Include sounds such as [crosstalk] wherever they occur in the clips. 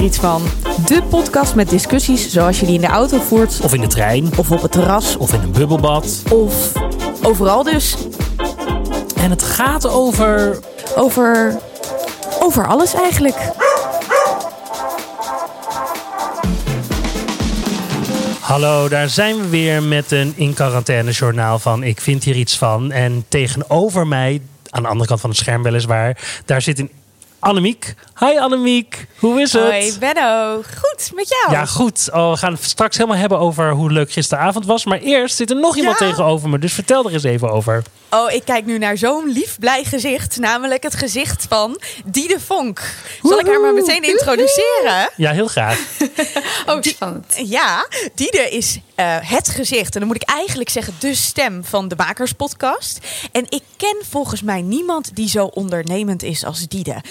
iets van? De podcast met discussies zoals je die in de auto voert. Of in de trein. Of op het terras. Of in een bubbelbad. Of overal dus. En het gaat over. Over. Over alles eigenlijk. Hallo, daar zijn we weer met een in quarantaine journaal van Ik vind hier iets van. En tegenover mij, aan de andere kant van het scherm weliswaar, daar zit een Annemiek. Hi Annemiek, hoe is het? Hoi Benno, goed met jou? Ja, goed. Oh, we gaan het straks helemaal hebben over hoe leuk gisteravond was. Maar eerst zit er nog iemand Ja. tegenover me, dus vertel er eens even over. Oh, ik kijk nu naar zo'n lief blij gezicht. Namelijk het gezicht van Diede Vonk. Zal ik haar maar meteen introduceren? Ja, heel graag. [laughs] Oh, spannend. Ja, Diede is eh, het gezicht. En dan moet ik eigenlijk zeggen de stem van de Makerspodcast. En ik ken volgens mij niemand die zo ondernemend is als Diede.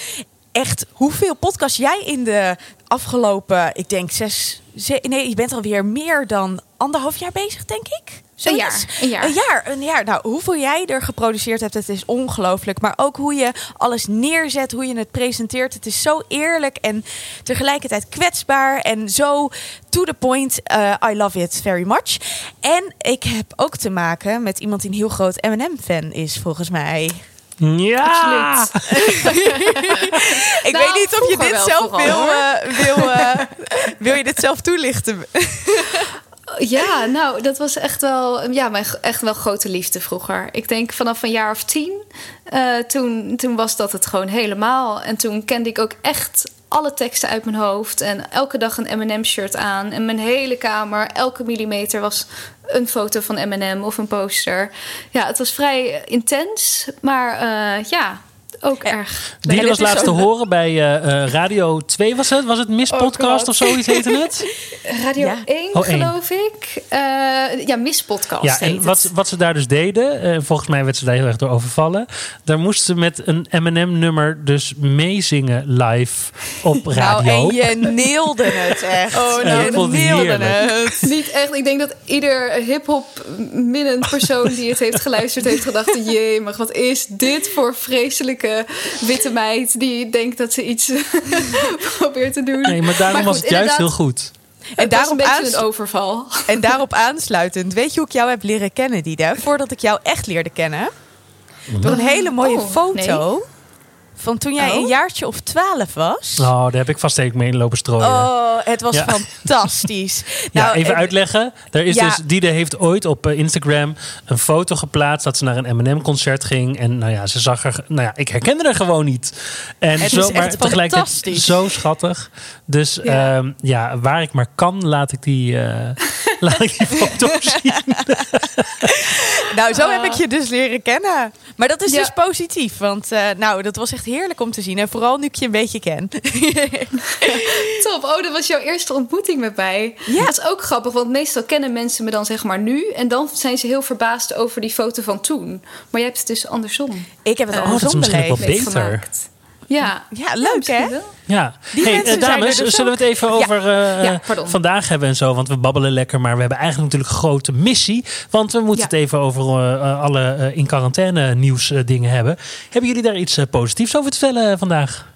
Echt, hoeveel podcasts jij in de afgelopen, ik denk zes... ze- nee, je bent alweer meer dan anderhalf jaar bezig, denk ik? Zoiets. jaar, een jaar. Een jaar, een jaar. Nou, hoeveel jij er geproduceerd hebt, het is ongelooflijk. Maar ook hoe je alles neerzet, hoe je het presenteert. Het is zo eerlijk en tegelijkertijd kwetsbaar. En zo to the point. Uh, I love it very much. En ik heb ook te maken met iemand die een heel groot M&M-fan is, volgens mij. Ja! [laughs] Ik Nou, weet niet of je dit wel zelf wil, eh, wil, eh, wil je dit zelf toelichten? [laughs] Ja, nou, dat was echt wel, ja, mijn echt wel grote liefde vroeger. Ik denk vanaf een jaar of tien, eh, toen, toen was dat het gewoon helemaal. En toen kende ik ook echt alle teksten uit mijn hoofd. En elke dag een M&M-shirt aan. En mijn hele kamer, elke millimeter was een foto van M&M of een poster. Ja, het was vrij intens, maar eh, ja, ook erg. Die dit was laatst te horen bij eh, eh, Radio 2, was het? Was het Miss Oh, Podcast of zoiets heette het? [laughs] Radio Ja. 1, Oh, één. geloof ik. Eh, ja, Miss Podcast Ja, en wat, wat ze daar dus deden, eh, volgens mij werd ze daar heel erg door overvallen. Daar moesten ze met een M&M-nummer dus meezingen live op radio. Nou, en je [laughs] neelde het echt. Oh, ik je neelde heerlijk. het. [laughs] Niet echt. Ik denk dat ieder hip-hop minnend persoon die het heeft geluisterd heeft gedacht: jee, maar wat is dit voor vreselijke witte meid die denkt dat ze iets [laughs] probeert te doen? Nee, maar daarom Maar was het juist heel goed. En Het was daarop, een een overval. [laughs] en daarop [laughs] aansluitend, weet je hoe ik jou heb leren kennen, Dida? Voordat ik jou echt leerde kennen. Door een hele mooie Oh, foto van toen jij Oh. een jaartje of twaalf was. Oh, daar heb ik vast even mee lopen strooien. Oh, het was Ja. fantastisch. [laughs] Ja, Nou, even en- uitleggen. Er is Ja. dus, Diede heeft ooit op eh, Instagram een foto geplaatst dat ze naar een M&M-concert ging. En nou ja, ze zag er, nou ja, ik herkende haar gewoon niet. En Het zo, is maar echt tegelijkertijd fantastisch. zo schattig. Dus Ja. ja. ja, waar ik maar kan, laat ik die, eh, [laughs] [laughs] laat ik die foto [laughs] zien. Nou, zo heb ik je dus leren kennen. Maar dat is Ja. dus positief. Want eh, nou, dat was echt heerlijk om te zien. En vooral nu ik je een beetje ken. [laughs] Top. Oh, dat was jouw eerste ontmoeting met mij. Ja. Dat is ook grappig, want meestal kennen mensen me dan zeg maar nu. En dan zijn ze heel verbaasd over die foto van toen. Maar jij hebt het dus andersom ik heb het dat is misschien wel beleefd. beter. meegemaakt. Ja. Ja, leuk hè? wel. Ja, Die hey, mensen eh, dames, dus zullen we het even Ja. over eh, Ja, vandaag hebben en zo? Want we babbelen lekker, maar we hebben eigenlijk natuurlijk een grote missie. Want we moeten Ja. het even over eh, alle in quarantaine nieuws dingen hebben. Hebben jullie daar iets positiefs over te vertellen vandaag?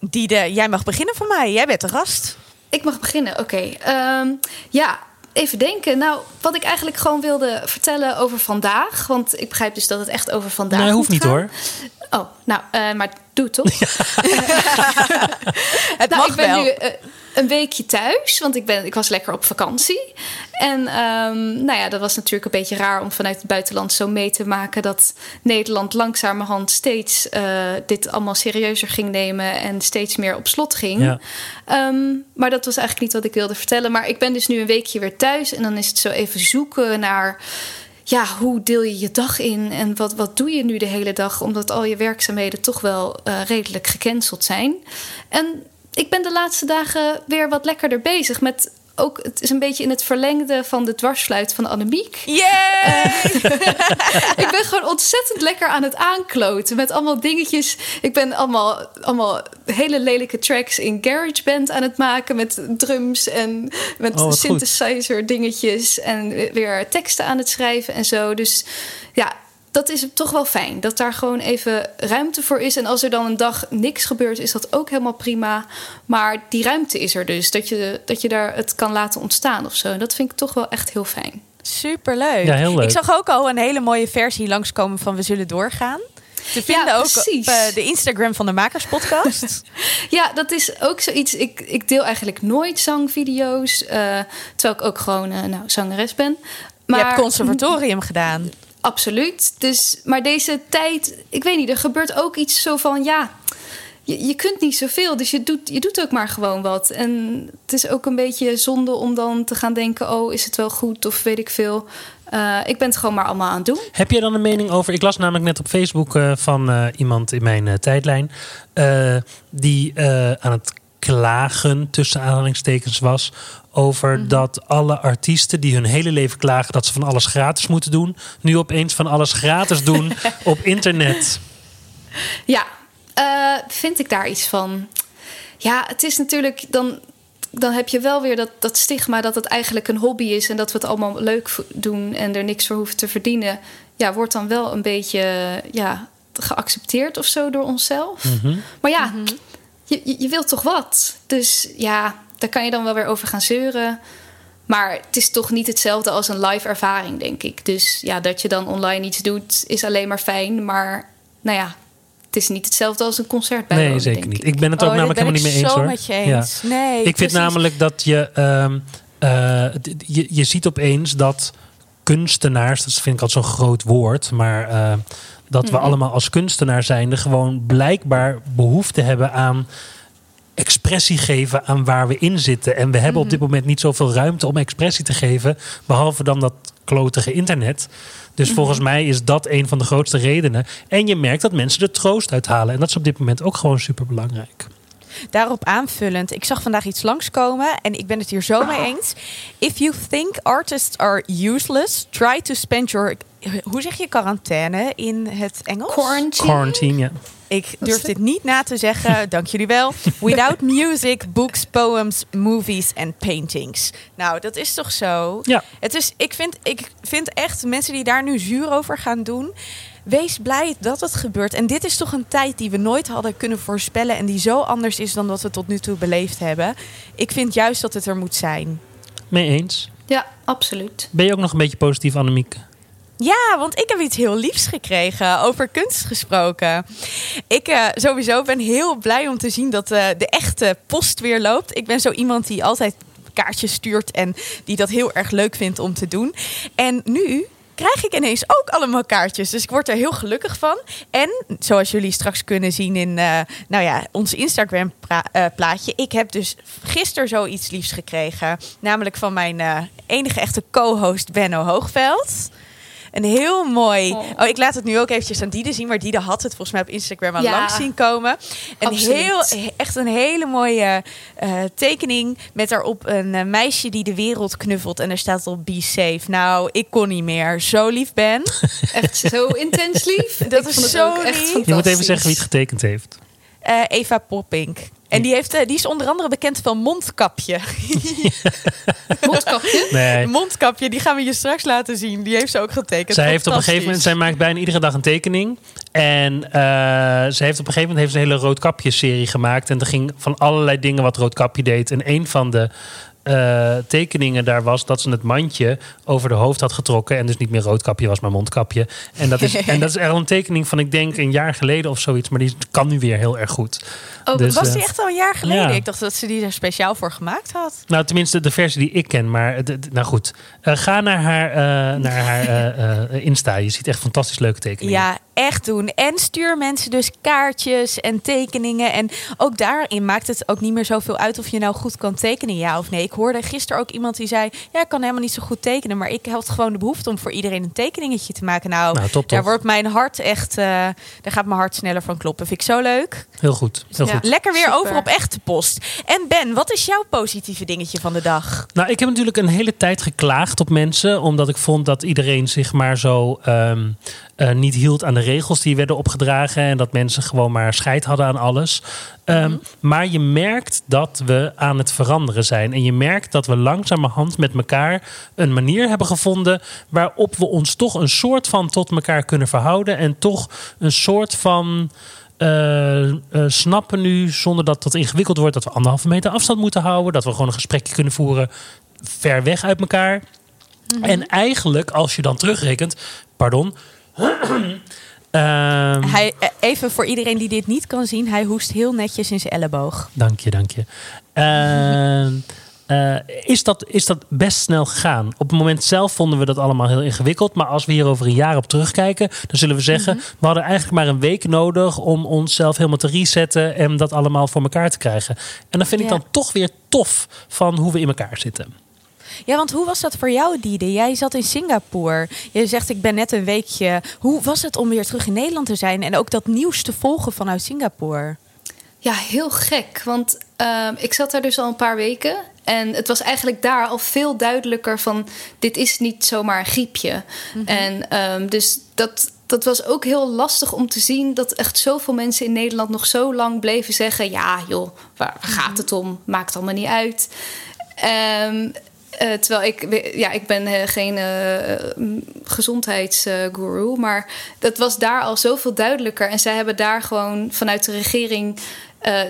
Diede, jij mag beginnen voor mij. Jij bent de gast. Ik mag beginnen, oké. Ehm, ja, even denken. Nou, wat ik eigenlijk gewoon wilde vertellen over vandaag. Want ik begrijp dus dat het echt over vandaag nee, hoeft niet gaan. hoor. Oh, nou, eh, maar doe toch? [laughs] Het Nou, mag ik ben wel. nu eh, een weekje thuis, want ik, ben, ik was lekker op vakantie. En ehm, nou ja, dat was natuurlijk een beetje raar om vanuit het buitenland zo mee te maken dat Nederland langzamerhand steeds eh, dit allemaal serieuzer ging nemen en steeds meer op slot ging. Ja. Ehm, maar dat was eigenlijk niet wat ik wilde vertellen. Maar ik ben dus nu een weekje weer thuis en dan is het zo even zoeken naar. Ja, hoe deel je je dag in en wat, wat doe je nu de hele dag? Omdat al je werkzaamheden toch wel eh, redelijk gecanceld zijn. En ik ben de laatste dagen weer wat lekkerder bezig met ook, het is een beetje in het verlengde van de dwarsfluit van Annemiek. Yay! [laughs] ik ben gewoon ontzettend lekker aan het aankloten met allemaal dingetjes. Ik ben allemaal, allemaal hele lelijke tracks in GarageBand aan het maken met drums en met Oh, goed. synthesizer dingetjes en weer teksten aan het schrijven en zo. Dus ja, dat is toch wel fijn. Dat daar gewoon even ruimte voor is. En als er dan een dag niks gebeurt, is dat ook helemaal prima. Maar die ruimte is er dus. Dat je, dat je daar het kan laten ontstaan of zo. En dat vind ik toch wel echt heel fijn. Superleuk. Ja, heel leuk. Ik zag ook al een hele mooie versie langskomen van We Zullen Doorgaan. Te vinden ook op eh, de Instagram van de Makerspodcast. [laughs] Ja, dat is ook zoiets. Ik, ik deel eigenlijk nooit zangvideo's. eh, terwijl ik ook gewoon eh, nou, zangeres ben. Je hebt conservatorium gedaan. Absoluut. Dus, maar deze tijd, ik weet niet, er gebeurt ook iets zo van ja. Je, je kunt niet zoveel, dus je doet, je doet ook maar gewoon wat. En het is ook een beetje zonde om dan te gaan denken: oh, is het wel goed of weet ik veel. Eh, ik ben het gewoon maar allemaal aan het doen. Heb jij dan een mening over? Ik las namelijk net op Facebook eh, van eh, iemand in mijn tijdlijn. die aan het klagen, tussen aanhalingstekens, was. Over dat alle artiesten die hun hele leven klagen dat ze van alles gratis moeten doen. nu opeens van alles gratis doen [laughs] op internet. Ja, eh, vind ik daar iets van? Ja, het is natuurlijk dan. Dan heb je wel weer dat, dat stigma dat het eigenlijk een hobby is en dat we het allemaal leuk doen en er niks voor hoeven te verdienen. Ja, wordt dan wel een beetje ja, geaccepteerd of zo door onszelf. Maar ja, je, je, je wilt toch wat? Dus ja, daar kan je dan wel weer over gaan zeuren. Maar het is toch niet hetzelfde als een live ervaring, denk ik. Dus ja, dat je dan online iets doet, is alleen maar fijn. Maar nou ja, het is niet hetzelfde als een concert bij Nee, zeker niet. Ik ben het ook Oh, namelijk helemaal niet ik mee eens zo hoor. met je eens. Nee, ik vind namelijk dat je, ehm, eh, je. Je ziet opeens dat kunstenaars, dat vind ik altijd zo'n groot woord, maar eh, dat Mhm. we allemaal als kunstenaar zijnde gewoon blijkbaar behoefte hebben aan expressie geven aan waar we in zitten. En we hebben Mhm. op dit moment niet zoveel ruimte om expressie te geven, behalve dan dat klotige internet. Dus Mhm. volgens mij is dat een van de grootste redenen. En je merkt dat mensen er troost uit halen. En dat is op dit moment ook gewoon super belangrijk. Daarop aanvullend, ik zag vandaag iets langskomen en ik ben het hier zo mee [laughs] eens. If you think artists are useless, try to spend your. Hoe zeg je quarantaine in het Engels? Quarantine. Quarantine, ja. Ik durf dit niet na te zeggen, [laughs] dank jullie wel. Without music, books, poems, movies and paintings. Nou, dat is toch zo? Ja. Het is, ik, vind, ik vind echt mensen die daar nu zuur over gaan doen. Wees blij dat het gebeurt. En dit is toch een tijd die we nooit hadden kunnen voorspellen. En die zo anders is dan wat we tot nu toe beleefd hebben. Ik vind juist dat het er moet zijn. Mee eens. Ja, absoluut. Ben je ook nog een beetje positief, Annemiek? Ja, want ik heb iets heel liefs gekregen. Over kunst gesproken. Ik eh, sowieso ben heel blij om te zien dat eh, de echte post weer loopt. Ik ben zo iemand die altijd kaartjes stuurt en die dat heel erg leuk vindt om te doen. En nu krijg ik ineens ook allemaal kaartjes. Dus ik word er heel gelukkig van. En zoals jullie straks kunnen zien in eh, nou ja, ons Instagram eh, plaatje. Ik heb dus gisteren zoiets liefs gekregen. Namelijk van mijn eh, enige echte co-host Benno Hoogveld. Een heel mooi. Oh. Oh, ik laat het nu ook eventjes aan Diede zien. Maar Diede had het volgens mij op Instagram al Ja, langs zien komen. Een absoluut. heel, echt een hele mooie eh, tekening. Met daarop een eh, meisje die de wereld knuffelt. En er staat op Be Safe. Nou, ik kon niet meer. Zo lief ben. [laughs] Echt zo intens lief. Dat Ik is zo lief. Je moet even zeggen wie het getekend heeft. Eh, Eva Poppink. En die, heeft, eh, die is onder andere bekend van Mondkapje. [laughs] Mondkapje. Nee. Mondkapje, die gaan we je straks laten zien. Die heeft ze ook getekend. Zij heeft op een gegeven moment, zij maakt bijna iedere dag een tekening. En eh, ze heeft op een gegeven moment heeft ze een hele roodkapje-serie gemaakt. En er ging van allerlei dingen wat roodkapje deed. En een van de eh, tekeningen daar was dat ze het mandje over de hoofd had getrokken. En dus niet meer roodkapje was, maar mondkapje. En dat is, [laughs] en dat is al een tekening van, ik denk, een jaar geleden of zoiets. Maar die kan nu weer heel erg goed. Oh, Dus, was eh, die echt al een jaar geleden? ja. Ik dacht dat ze die er speciaal voor gemaakt had. Nou, tenminste de versie die ik ken. Maar nou goed, Eh, ga naar haar, eh, naar haar [laughs] eh, eh, Insta. Je ziet echt fantastisch leuke tekeningen. Ja, echt doen. En stuur mensen dus kaartjes en tekeningen. En ook daarin maakt het ook niet meer zoveel uit of je nou goed kan tekenen, ja of nee. Ik hoorde gisteren ook iemand die zei: Ja, ik kan helemaal niet zo goed tekenen. Maar ik had gewoon de behoefte om voor iedereen een tekeningetje te maken. Nou, Nou, top, daar top. wordt mijn hart echt. eh, daar gaat mijn hart sneller van kloppen. Vind ik zo leuk. Heel goed. Heel Ja. goed. Lekker weer Super. over op echte post. En Ben, wat is jouw positieve dingetje van de dag? Nou, ik heb natuurlijk een hele tijd geklaagd op mensen. Omdat ik vond dat iedereen zich maar zo ehm, eh, niet hield aan de regels die werden opgedragen en dat mensen gewoon maar scheid hadden aan alles. Ehm, Mhm. Maar je merkt dat we aan het veranderen zijn. En je merkt dat we langzamerhand met elkaar een manier hebben gevonden waarop we ons toch een soort van tot elkaar kunnen verhouden. En toch een soort van. eh, eh, snappen nu, zonder dat dat ingewikkeld wordt, dat we anderhalve meter afstand moeten houden. Dat we gewoon een gesprekje kunnen voeren ver weg uit elkaar. En eigenlijk, als je dan terugrekent, pardon. Ehm, Hij, eh, even voor iedereen die dit niet kan zien, hij hoest heel netjes in zijn elleboog. Dank je, dank je. Ehm, [laughs] eh, is, dat, is dat best snel gegaan? Op het moment zelf vonden we dat allemaal heel ingewikkeld. Maar als we hier over een jaar op terugkijken, dan zullen we zeggen: we hadden eigenlijk maar een week nodig om onszelf helemaal te resetten en dat allemaal voor elkaar te krijgen. En dan vind ik dan toch weer tof van hoe we in elkaar zitten. Ja, want hoe was dat voor jou, Diede? Jij zat in Singapore. Je zegt, ik ben net een weekje. Hoe was het om weer terug in Nederland te zijn en ook dat nieuws te volgen vanuit Singapore? Ja, heel gek. Want ehm, ik zat daar dus al een paar weken. En het was eigenlijk daar al veel duidelijker van... dit is niet zomaar een griepje. En ehm, dus dat, dat was ook heel lastig om te zien... dat echt zoveel mensen in Nederland nog zo lang bleven zeggen... ja joh, waar, gaat het om? Maakt allemaal niet uit. Ehm, eh, terwijl ik, ja, ik ben eh, geen eh gezondheidsguru, maar dat was daar al zoveel duidelijker. En zij hebben daar gewoon vanuit de regering,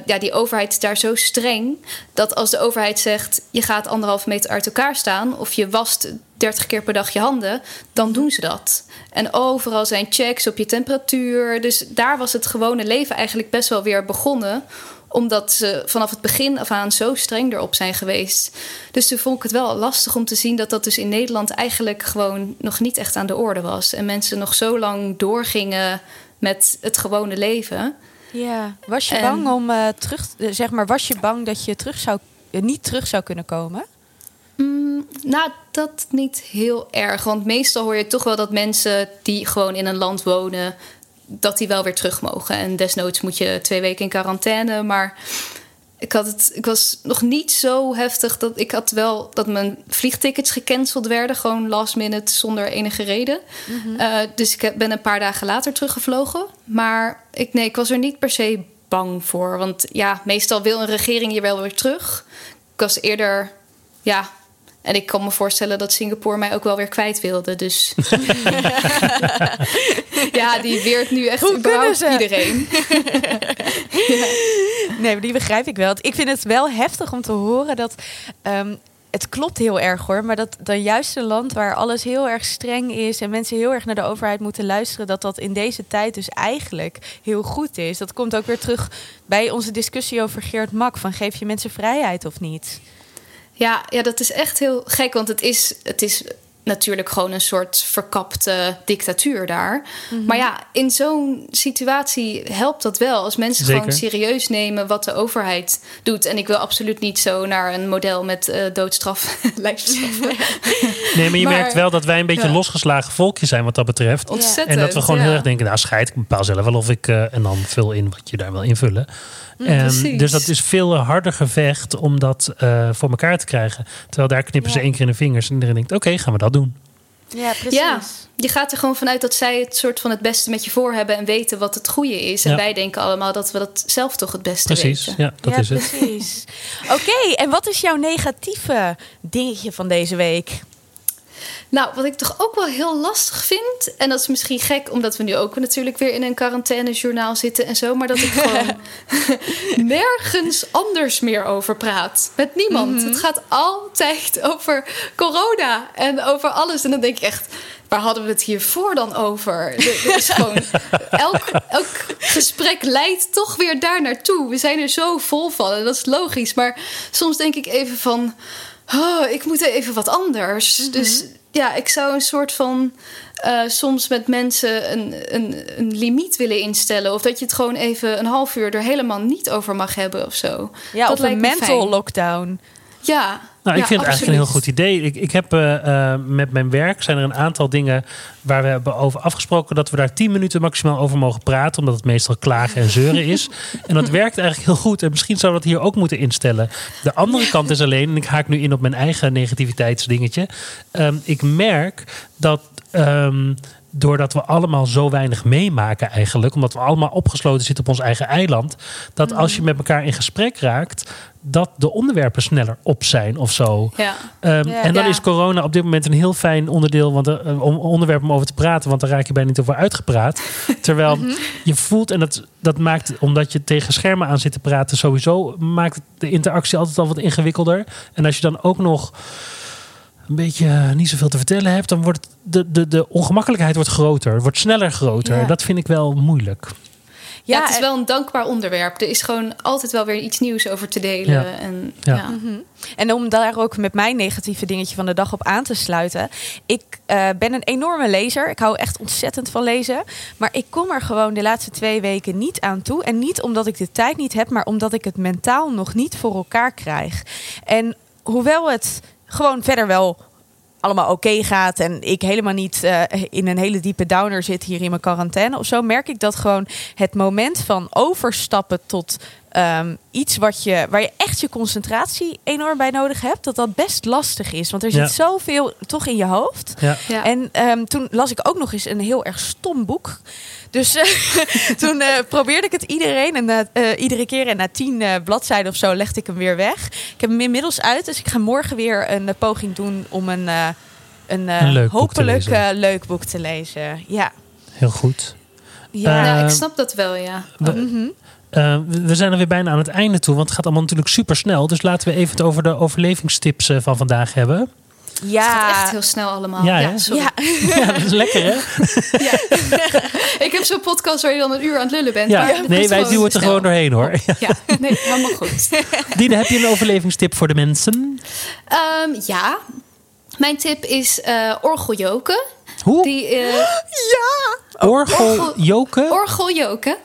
ja, die overheid is daar zo streng dat als de overheid zegt je gaat anderhalf meter uit elkaar staan of je wast 30 keer per dag je handen, dan doen ze dat. En overal zijn checks op je temperatuur. Dus daar was het gewone leven eigenlijk best wel weer begonnen omdat ze vanaf het begin af aan zo streng erop zijn geweest. Dus toen vond ik het wel lastig om te zien dat dat dus in Nederland eigenlijk gewoon nog niet echt aan de orde was. En mensen nog zo lang doorgingen met het gewone leven. Ja. Was je En- bang om eh, terug, eh, zeg maar, was je bang dat je terug zou, eh, niet terug zou kunnen komen? Mm, nou, dat niet heel erg. Want meestal hoor je toch wel dat mensen die gewoon in een land wonen, dat die wel weer terug mogen. En desnoods moet je twee weken in quarantaine. Maar ik, had het, ik was nog niet zo heftig dat ik had wel dat mijn vliegtickets gecanceld werden, gewoon last minute zonder enige reden. Eh, dus ik heb- ben een paar dagen later teruggevlogen. Maar ik, nee, ik was er niet per se bang voor. Want ja, meestal wil een regering je wel weer terug. Ik was eerder, ja. En ik kan me voorstellen dat Singapore mij ook wel weer kwijt wilde. Dus [laughs] [laughs] [laughs] ja, die weert nu echt Hoe überhaupt kunnen ze? iedereen. [laughs] Nee, maar die begrijp ik wel. Ik vind het wel heftig om te horen dat. ehm, het klopt heel erg hoor, maar dat dan juist een land waar alles heel erg streng is en mensen heel erg naar de overheid moeten luisteren, dat dat in deze tijd dus eigenlijk heel goed is. Dat komt ook weer terug bij onze discussie over Geert Mak: van geef je mensen vrijheid of niet? Ja, ja, dat is echt heel gek. Want het is, het is natuurlijk gewoon een soort verkapte dictatuur daar. Mhm. Maar ja, in zo'n situatie helpt dat wel. Als mensen Zeker. gewoon serieus nemen wat de overheid doet. En ik wil absoluut niet zo naar een model met eh, doodstraf, [laughs] lijfstraf. Nee, maar je Maar- merkt wel dat wij een beetje Ja. losgeslagen volkje zijn wat dat betreft. Ontzettend. En dat we gewoon ja. heel erg denken, nou scheid, ik bepaal zelf wel of ik... eh, en dan vul in wat je daar wil invullen. Ehm, Mm, precies. dus dat is veel harder gevecht om dat eh, voor elkaar te krijgen. Terwijl daar knippen ze één keer in de vingers en iedereen denkt, oké, gaan we dat doen. Ja, precies. Ja, je gaat er gewoon vanuit dat zij het soort van het beste met je voor hebben en weten wat het goede is. En Ja. wij denken allemaal dat we dat zelf toch het beste Precies, weten. ja, dat ja, is het. precies. Oké, en wat is jouw negatieve dingetje van deze week? Nou, wat ik toch ook wel heel lastig vind, en dat is misschien gek, omdat we nu ook natuurlijk weer in een quarantainejournaal zitten en zo, maar dat ik [laughs] gewoon nergens anders meer over praat. Met niemand. Het gaat altijd over corona en over alles. En dan denk ik echt. Waar hadden we het hiervoor dan over? Er- er is gewoon, [laughs] elk, elk gesprek leidt toch weer daar naartoe. We zijn er zo vol van en dat is logisch. Maar soms denk ik even van... Oh, ik moet even wat anders. Dus ja, ik zou een soort van eh, soms met mensen een, een, een limiet willen instellen. Of dat je het gewoon even een half uur er helemaal niet over mag hebben of zo. Ja, dat of een lijkt mental fijn. lockdown. Ja. Nou, ik ja, vind het eigenlijk een heel goed idee. Ik, ik heb eh, eh, met mijn werk zijn er een aantal dingen waar we hebben over afgesproken dat we daar 10 minuten maximaal over mogen praten, omdat het meestal klagen en zeuren is. [laughs] En dat werkt eigenlijk heel goed. En misschien zou dat hier ook moeten instellen. De andere kant is alleen, en ik haak nu in op mijn eigen negativiteitsdingetje. Ehm, ik merk dat ehm, doordat we allemaal zo weinig meemaken eigenlijk, omdat we allemaal opgesloten zitten op ons eigen eiland, dat als je met elkaar in gesprek raakt, dat de onderwerpen sneller op zijn of zo. Ja. Ehm, Ja. en dan Ja. is corona op dit moment een heel fijn onderdeel want, er- eh, om onderwerp om over te praten, want daar raak je bijna niet over uitgepraat. [laughs] Terwijl je voelt, en dat, dat maakt, omdat je tegen schermen aan zit te praten, sowieso maakt de interactie altijd al wat ingewikkelder. En als je dan ook nog een beetje eh, niet zoveel te vertellen hebt, dan wordt de, de, de ongemakkelijkheid wordt groter, wordt sneller groter. Ja. Dat vind ik wel moeilijk. Ja, het is en- wel een dankbaar onderwerp. Er is gewoon altijd wel weer iets nieuws over te delen. Ja. En, Ja. ja. En om daar ook met mijn negatieve dingetje van de dag op aan te sluiten. Ik eh, ben een enorme lezer. Ik hou echt ontzettend van lezen. Maar ik kom er gewoon de laatste twee weken niet aan toe. En niet omdat ik de tijd niet heb, maar omdat ik het mentaal nog niet voor elkaar krijg. En hoewel het gewoon verder wel allemaal oké gaat en ik helemaal niet eh, in een hele diepe downer zit hier in mijn quarantaine of zo, merk ik dat gewoon het moment van overstappen tot ehm, iets wat je, waar je echt je concentratie enorm bij nodig hebt, dat dat best lastig is. Want er zit Ja. zoveel toch in je hoofd. Ja. Ja. En ehm, toen las ik ook nog eens een heel erg stom boek. Dus eh, [laughs] toen eh, probeerde ik het iedereen en na- eh, iedere keer en na tien eh, bladzijden of zo legde ik hem weer weg. Ik heb hem inmiddels uit, dus ik ga morgen weer een poging doen om een, eh, een, eh, Een leuk hopelijk eh, leuk boek te lezen. Ja. Heel goed. Ja. Ik snap dat wel, ja. We, Mhm. We- we zijn er weer bijna aan het einde toe, want het gaat allemaal natuurlijk super snel. Dus laten we even het over de overlevingstips eh, van vandaag hebben. Het ja. gaat echt heel snel allemaal. Ja, Ja, sorry. Ja. [laughs] Ja, dat is lekker hè? [laughs] Ik heb zo'n podcast waar je dan een uur aan het lullen bent. Ja, maar het nee, wij duwen het er gewoon doorheen hoor. Ja, [laughs] nee, helemaal goed. Dine, heb je een overlevingstip voor de mensen? Ehm, ja, mijn tip is eh orgeljoken. Hoe? Die, eh, [gasps] Orgel orgel- joken? orgeljoken.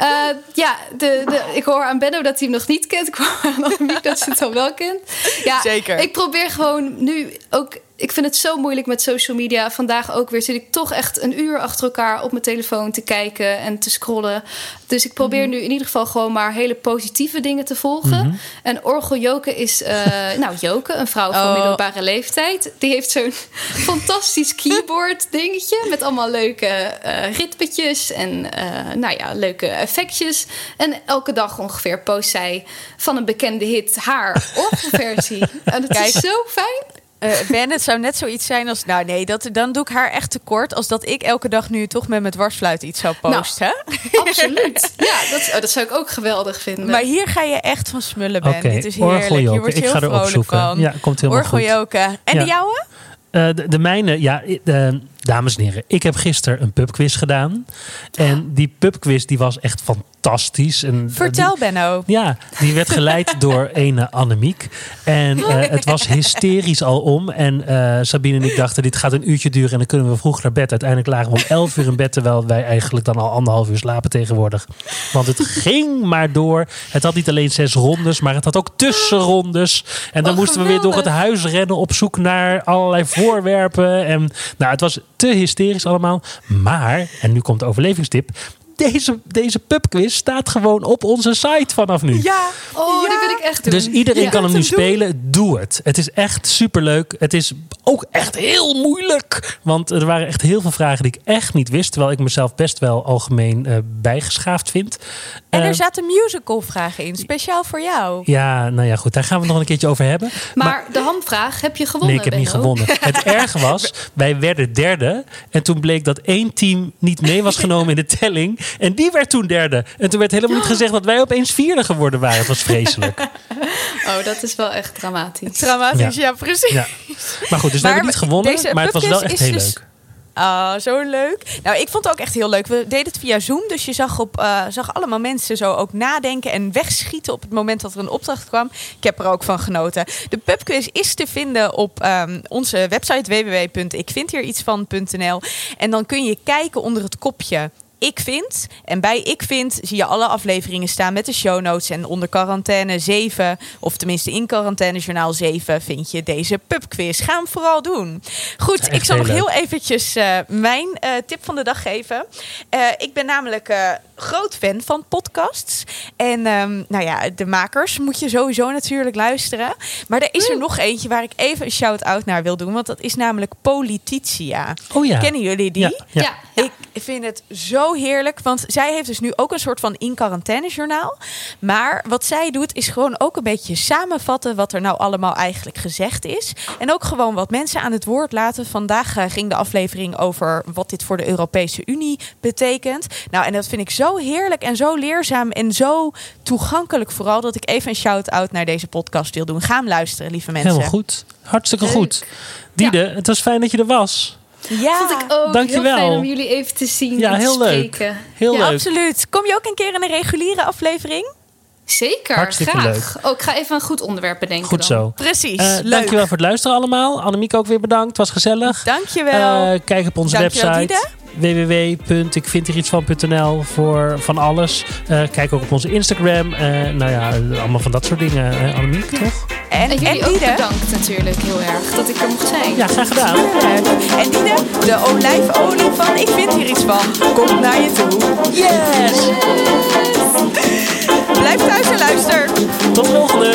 Eh, ja, de, de, ik hoor aan Benno dat hij hem nog niet kent. Ik hoor aan Annemiek dat ze het al wel kent. Ja, Zeker. Ik probeer gewoon nu ook... Ik vind het zo moeilijk met social media. Vandaag ook weer zit ik toch echt een uur achter elkaar op mijn telefoon te kijken en te scrollen. Dus ik probeer nu in ieder geval gewoon maar hele positieve dingen te volgen. En Orgel Joke is, eh, [laughs] nou Joke, een vrouw van Oh. middelbare leeftijd. Die heeft zo'n [laughs] fantastisch keyboard [laughs] dingetje met allemaal leuke eh ritmetjes en eh, nou ja, leuke effectjes. En elke dag ongeveer post zij van een bekende hit haar orgelversie. en Kijk. is zo fijn. Eh, ben, het zou net zoiets zijn als... Nou nee, dat, dan doe ik haar echt tekort... als dat ik elke dag nu toch met mijn dwarsfluit iets zou Nou, posten. Absoluut. [laughs] Ja, dat, oh, dat zou ik ook geweldig vinden. maar hier ga je echt van smullen, Ben. Dit is heerlijk. Je wordt Ik heel ga vrolijk zoeken. van. Ja, komt helemaal goed. Orgeljoken. En Ja. de jouwe? Eh, de, de mijne, ja, eh, dames en heren. Ik heb gisteren een pubquiz gedaan. En die pubquiz die was echt fantastisch. En, eh, Vertel, die- Benno. Ja, die werd geleid [laughs] door ene Annemiek. En eh, [laughs] het was hysterisch al om. En eh, Sabine en ik dachten, dit gaat een uurtje duren en dan kunnen we vroeg naar bed. Uiteindelijk lagen we om 11 uur in bed, terwijl wij eigenlijk dan al anderhalf uur slapen tegenwoordig. Want het ging maar door. Het had niet alleen zes rondes, maar het had ook tussenrondes. En dan moesten we weer door het huis rennen op zoek naar allerlei voorwerpen. En nou, het was te hysterisch allemaal. Maar, en nu komt de overlevingstip. Deze, deze pubquiz staat gewoon op onze site vanaf nu. Ja. oh, ja. die wil ik echt doen. Dus iedereen Ja. kan hem nu spelen. Doe het. Het is echt superleuk. Het is ook echt heel moeilijk. Want er waren echt heel veel vragen die ik echt niet wist. Terwijl ik mezelf best wel algemeen eh, bijgeschaafd vind. En Eh, er zaten musical vragen in. Speciaal voor jou. ja, nou ja, goed. Daar gaan we het nog een keertje over hebben. maar, de hamvraag, heb je gewonnen, Nee, ik heb niet gewonnen. Het [laughs] erge was, wij werden derde. En toen bleek dat één team niet mee was genomen in de telling. En die werd toen derde. En toen werd helemaal niet gezegd dat wij opeens vierde geworden waren. Het was vreselijk. [laughs] Oh, dat is wel echt dramatisch. Dramatisch, ja, precies. Ja. Maar goed, dus we hebben niet gewonnen. deze Maar het was wel echt heel dus- leuk. Ah, zo leuk. Nou, ik vond het ook echt heel leuk. We deden het via Zoom, dus je zag, op, eh, zag allemaal mensen zo ook nadenken en wegschieten op het moment dat er een opdracht kwam. Ik heb er ook van genoten. De pubquiz is te vinden op ehm, onze website www.ikvindhierietsvan.nl en dan kun je kijken onder het kopje ik vind. En bij Ik vind zie je alle afleveringen staan met de show notes. En onder quarantaine 7, of tenminste in quarantaine journaal 7, vind je deze pubquiz. Ga hem vooral doen. Goed, ik zal nog heel eventjes eh, mijn eh, tip van de dag geven. Eh, ik ben namelijk groot fan van podcasts. En ehm, nou ja, de makers moet je sowieso natuurlijk luisteren. Maar er is er nog eentje waar ik even een shout-out naar wil doen. Want dat is namelijk Polititia. Oh ja. Kennen jullie die? Ja, ja. Ja, ja. Ik vind het zo heerlijk, want zij heeft dus nu ook een soort van in quarantaine journaal. Maar wat zij doet is gewoon ook een beetje samenvatten wat er nou allemaal eigenlijk gezegd is. En ook gewoon wat mensen aan het woord laten. Vandaag eh, ging de aflevering over wat dit voor de Europese Unie betekent. Nou, en dat vind ik zo heerlijk en zo leerzaam en zo toegankelijk vooral dat ik even een shout-out naar deze podcast wil doen. Ga hem luisteren, lieve mensen. Helemaal goed. Hartstikke Leuk. goed. Diede, het was fijn dat je er was. Ja, Vond ik ook Dankjewel. heel fijn om jullie even te zien Ja, en te heel leuk. spreken. Heel ja, leuk. absoluut. Kom je ook een keer in een reguliere aflevering? Zeker, Hartstikke graag. Oh, ik ga even een goed onderwerp bedenken Goed dan. zo. Precies. Eh, Leuk. dankjewel voor het luisteren allemaal. Annemiek ook weer bedankt. Het was gezellig. Dankjewel. Eh, kijk op onze Dankjewel, website www.ikvindhierietsvan.nl voor van alles. Eh, kijk ook op onze Instagram. Eh, nou ja, allemaal van dat soort dingen. Eh, Annemiek, toch? en, En jullie ook Diede. bedankt natuurlijk heel erg dat ik er mocht zijn. Ja, graag gedaan. En Diede, de olijfolie van Ik vind hier iets van, komt naar je toe. Yes! Blijf thuis en luister. Tot de volgende!